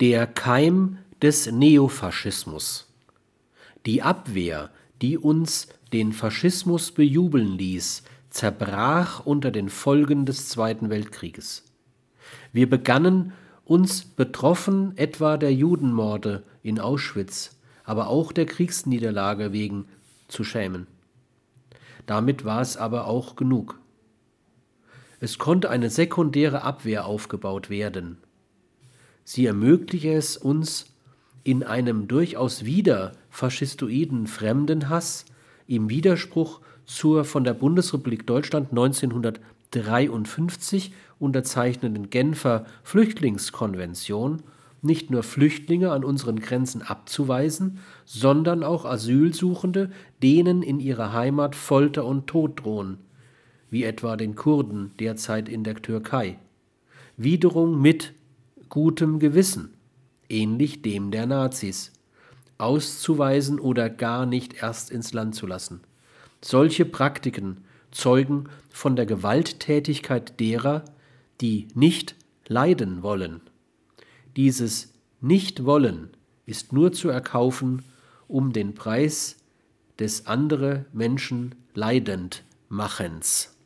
Der Keim des Neofaschismus. Die Abwehr, die uns den Faschismus bejubeln ließ, zerbrach unter den Folgen des Zweiten Weltkrieges. Wir begannen, uns betroffen etwa der Judenmorde in Auschwitz, aber auch der Kriegsniederlage wegen zu schämen. Damit war es aber auch genug. Es konnte eine sekundäre Abwehr aufgebaut werden. Sie ermöglichte es uns, in einem durchaus wieder faschistoiden Fremdenhass im Widerspruch zur von der Bundesrepublik Deutschland 1953 unterzeichneten Genfer Flüchtlingskonvention nicht nur Flüchtlinge an unseren Grenzen abzuweisen, sondern auch Asylsuchende, denen in ihrer Heimat Folter und Tod drohen, wie etwa den Kurden derzeit in der Türkei. Wiederum mit gutem Gewissen, ähnlich dem der Nazis, auszuweisen oder gar nicht erst ins Land zu lassen. Solche Praktiken zeugen von der Gewalttätigkeit derer, die nicht leiden wollen. Dieses Nicht-Wollen ist nur zu erkaufen um den Preis des andere Menschen leidend Machens.